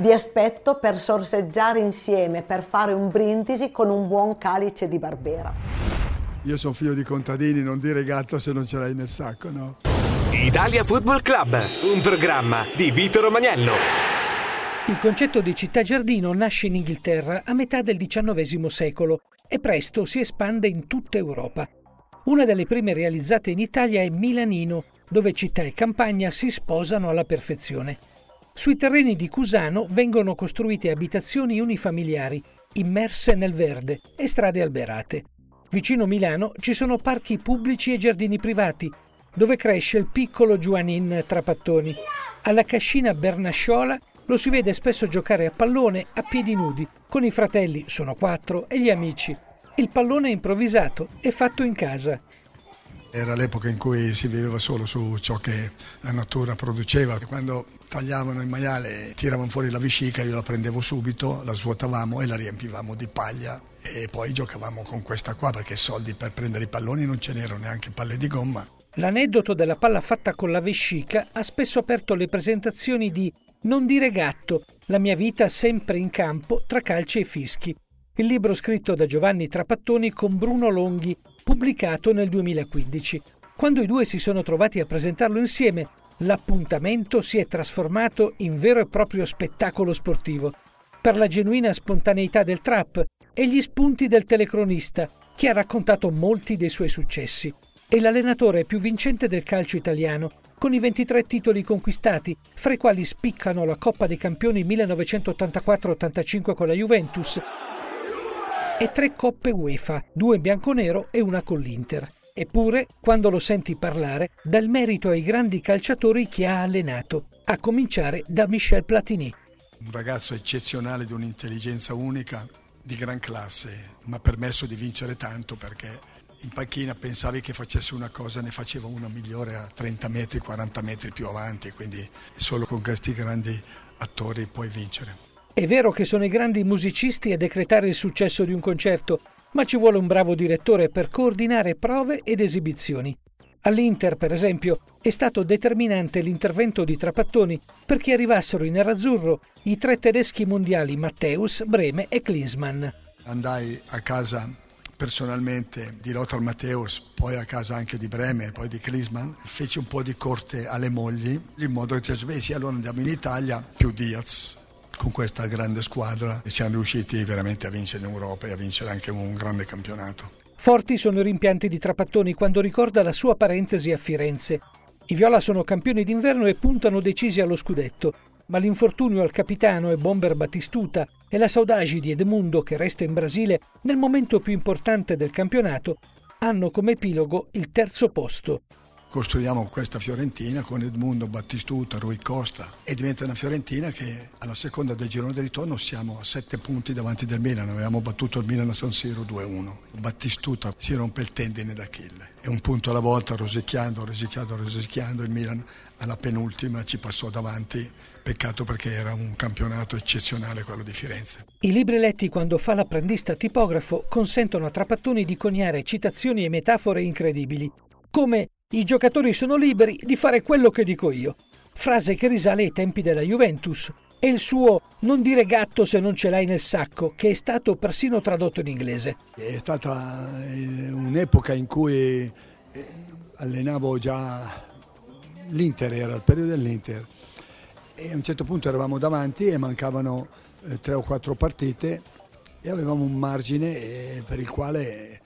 Vi aspetto per sorseggiare insieme, per fare un brindisi con un buon calice di Barbera. Io sono figlio di contadini, non dire gatto se non ce l'hai nel sacco, no? Italia Football Club, un programma di Vito Romagnello. Il concetto di città giardino nasce in Inghilterra a metà del XIX secolo e presto si espande in tutta Europa. Una delle prime realizzate in Italia è Milanino, dove città e campagna si sposano alla perfezione. Sui terreni di Cusano vengono costruite abitazioni unifamiliari, immerse nel verde e strade alberate. Vicino Milano ci sono parchi pubblici e giardini privati, dove cresce il piccolo Giovanin Trapattoni. Alla cascina Bernasciola lo si vede spesso giocare a pallone a piedi nudi, con i fratelli, sono quattro, e gli amici. Il pallone è improvvisato e fatto in casa. Era l'epoca in cui si viveva solo su ciò che la natura produceva. Quando tagliavano il maiale, tiravano fuori la vescica, io la prendevo subito, la svuotavamo e la riempivamo di paglia e poi giocavamo con questa qua perché soldi per prendere i palloni non ce n'erano neanche palle di gomma. L'aneddoto della palla fatta con la vescica ha spesso aperto le presentazioni di Non dire gatto, la mia vita sempre in campo tra calci e fischi. Il libro scritto da Giovanni Trapattoni con Bruno Longhi, pubblicato nel 2015. Quando i due si sono trovati a presentarlo insieme, l'appuntamento si è trasformato in vero e proprio spettacolo sportivo. Per la genuina spontaneità del trap e gli spunti del telecronista, che ha raccontato molti dei suoi successi. È l'allenatore più vincente del calcio italiano, con i 23 titoli conquistati, fra i quali spiccano la Coppa dei Campioni 1984-85 con la Juventus e tre Coppe UEFA, due bianconero e una con l'Inter. Eppure, quando lo senti parlare, dà il merito ai grandi calciatori che ha allenato, a cominciare da Michel Platini. Un ragazzo eccezionale di un'intelligenza unica, di gran classe, mi ha permesso di vincere tanto perché in panchina pensavi che facesse una cosa, ne faceva una migliore a 30 metri, 40 metri più avanti, quindi solo con questi grandi attori puoi vincere. È vero che sono i grandi musicisti a decretare il successo di un concerto, ma ci vuole un bravo direttore per coordinare prove ed esibizioni. All'Inter, per esempio, è stato determinante l'intervento di Trapattoni perché arrivassero in nerazzurro i tre tedeschi mondiali Matteus, Breme e Klinsmann. Andai a casa personalmente di Lothar Matthäus, poi a casa anche di Breme, poi di Klinsmann, feci un po' di corte alle mogli, in modo che dicesse, beh sì, allora andiamo in Italia, più Diaz. Con questa grande squadra e siamo riusciti veramente a vincere in Europa e a vincere anche un grande campionato. Forti sono i rimpianti di Trapattoni quando ricorda la sua parentesi a Firenze. I Viola sono campioni d'inverno e puntano decisi allo scudetto, ma l'infortunio al capitano e bomber Battistuta e la saudagi di Edmundo che resta in Brasile nel momento più importante del campionato hanno come epilogo il terzo posto. Costruiamo questa Fiorentina con Edmundo, Battistuta, Rui Costa e diventa una Fiorentina che alla seconda del girone di ritorno siamo a sette punti davanti del Milan, avevamo battuto il Milan a San Siro 2-1. Battistuta si rompe il tendine d'Achille e un punto alla volta rosicchiando, rosicchiando, rosicchiando il Milan alla penultima ci passò davanti, peccato perché era un campionato eccezionale quello di Firenze. I libri letti quando fa l'apprendista tipografo consentono a Trapattoni di coniare citazioni e metafore incredibili, come i giocatori sono liberi di fare quello che dico io, frase che risale ai tempi della Juventus, e il suo non dire gatto se non ce l'hai nel sacco, che è stato persino tradotto in inglese. È stata eh, un'epoca in cui eh, allenavo già l'Inter, era il periodo dell'Inter, e a un certo punto eravamo davanti e mancavano eh, tre o quattro partite e avevamo un margine per il quale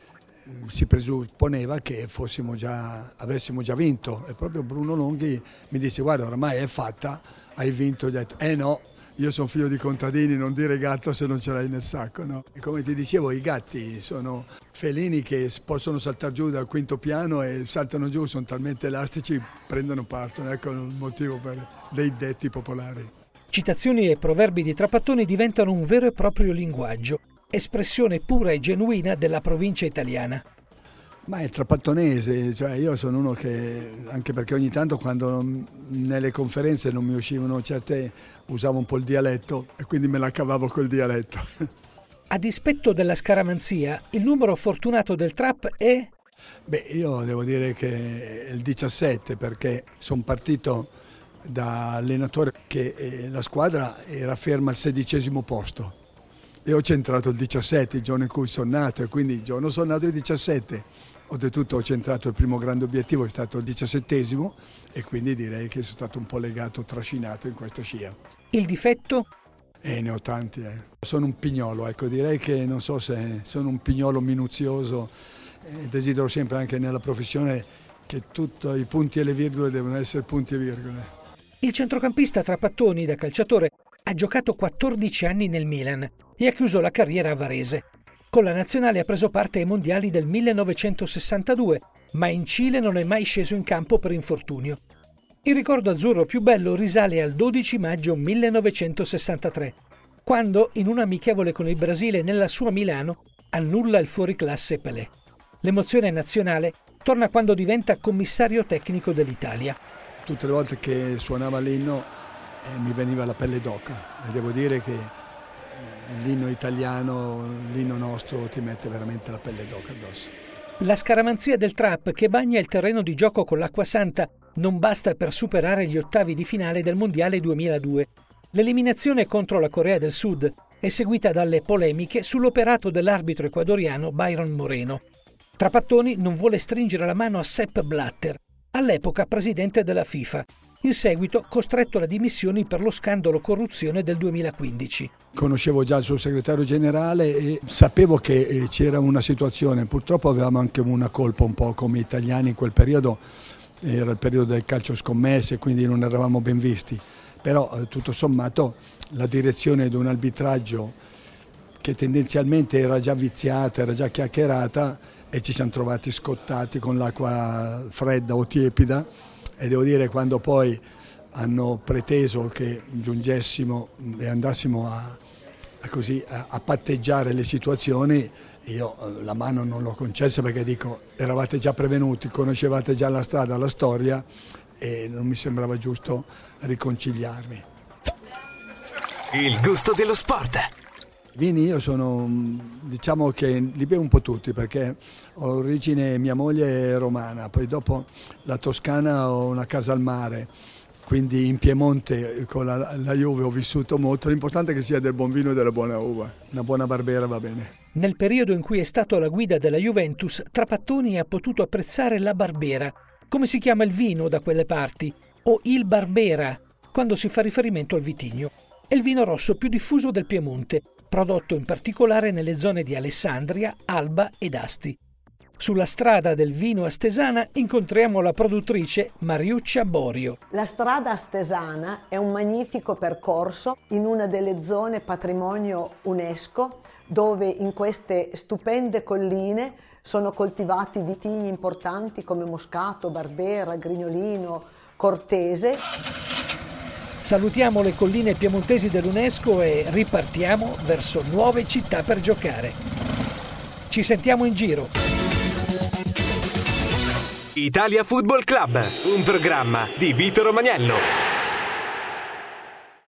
si presupponeva che già, avessimo già vinto e proprio Bruno Longhi mi disse guarda oramai è fatta, hai vinto, ho detto eh no, io sono figlio di contadini, non dire gatto se non ce l'hai nel sacco. No? Come ti dicevo, i gatti sono felini che possono saltare giù dal quinto piano e saltano giù, sono talmente elastici, prendono partono. Ecco il motivo per dei detti popolari. Citazioni e proverbi di Trapattoni diventano un vero e proprio linguaggio espressione pura e genuina della provincia italiana. Ma è trapattonese, cioè io sono uno che, anche perché ogni tanto quando nelle conferenze non mi uscivano certe, usavo un po' il dialetto e quindi me la cavavo col dialetto. A dispetto della scaramanzia, il numero fortunato del trap è? Beh, io devo dire che è il 17 perché sono partito da allenatore che eh, la squadra era ferma al sedicesimo posto e ho centrato il 17 il giorno in cui sono nato e quindi il giorno sono nato il 17 oltretutto ho centrato il primo grande obiettivo è stato il 17 e quindi direi che sono stato un po' legato, trascinato in questa scia. Il difetto? Eh, ne ho tanti, eh. sono un pignolo, ecco, direi che non so se sono un pignolo minuzioso e desidero sempre anche nella professione che tutti i punti e le virgole devono essere punti e virgole. Il centrocampista Trapattoni da calciatore ha giocato 14 anni nel Milan e ha chiuso la carriera a Varese. Con la nazionale ha preso parte ai mondiali del 1962, ma in Cile non è mai sceso in campo per infortunio. Il ricordo azzurro più bello risale al 12 maggio 1963, quando, in un amichevole con il Brasile nella sua Milano, annulla il fuoriclasse Pelé. L'emozione nazionale torna quando diventa commissario tecnico dell'Italia. Tutte le volte che suonava l'inno eh, mi veniva la pelle d'oca e devo dire che l'inno italiano, l'inno nostro ti mette veramente la pelle d'oca addosso. La scaramanzia del trap che bagna il terreno di gioco con l'acqua santa non basta per superare gli ottavi di finale del Mondiale 2002. L'eliminazione contro la Corea del Sud è seguita dalle polemiche sull'operato dell'arbitro ecuadoriano Byron Moreno. Trapattoni non vuole stringere la mano a Sepp Blatter, all'epoca presidente della FIFA, in seguito costretto alle dimissioni per lo scandalo corruzione del 2015. Conoscevo già il suo segretario generale e sapevo che eh, c'era una situazione, purtroppo avevamo anche una colpa un po' come italiani in quel periodo, era il periodo del calcio scommesse, quindi non eravamo ben visti, però eh, tutto sommato la direzione di un arbitraggio che tendenzialmente era già viziata, era già chiacchierata e ci siamo trovati scottati con l'acqua fredda o tiepida e devo dire quando poi hanno preteso che giungessimo e andassimo a, a, così, a, a patteggiare le situazioni, io eh, la mano non l'ho concessa perché dico eravate già prevenuti, conoscevate già la strada, la storia e non mi sembrava giusto riconciliarmi. Il gusto dello sport. Vini io sono, diciamo che li bevo un po' tutti perché ho origine, mia moglie è romana, poi dopo la Toscana ho una casa al mare, quindi in Piemonte con la, la Juve ho vissuto molto, l'importante è che sia del buon vino e della buona uva, una buona barbera va bene. Nel periodo in cui è stato alla guida della Juventus, Trapattoni ha potuto apprezzare la barbera, come si chiama il vino da quelle parti, o il barbera, quando si fa riferimento al vitigno. È il vino rosso più diffuso del Piemonte prodotto in particolare nelle zone di Alessandria, Alba ed Asti. Sulla strada del vino astesana incontriamo la produttrice Mariuccia Borio. La strada astesana è un magnifico percorso in una delle zone patrimonio UNESCO dove in queste stupende colline sono coltivati vitigni importanti come Moscato, Barbera, Grignolino, Cortese Salutiamo le colline piemontesi dell'UNESCO e ripartiamo verso nuove città per giocare. Ci sentiamo in giro. Italia Football Club, un programma di Vito Romagnello.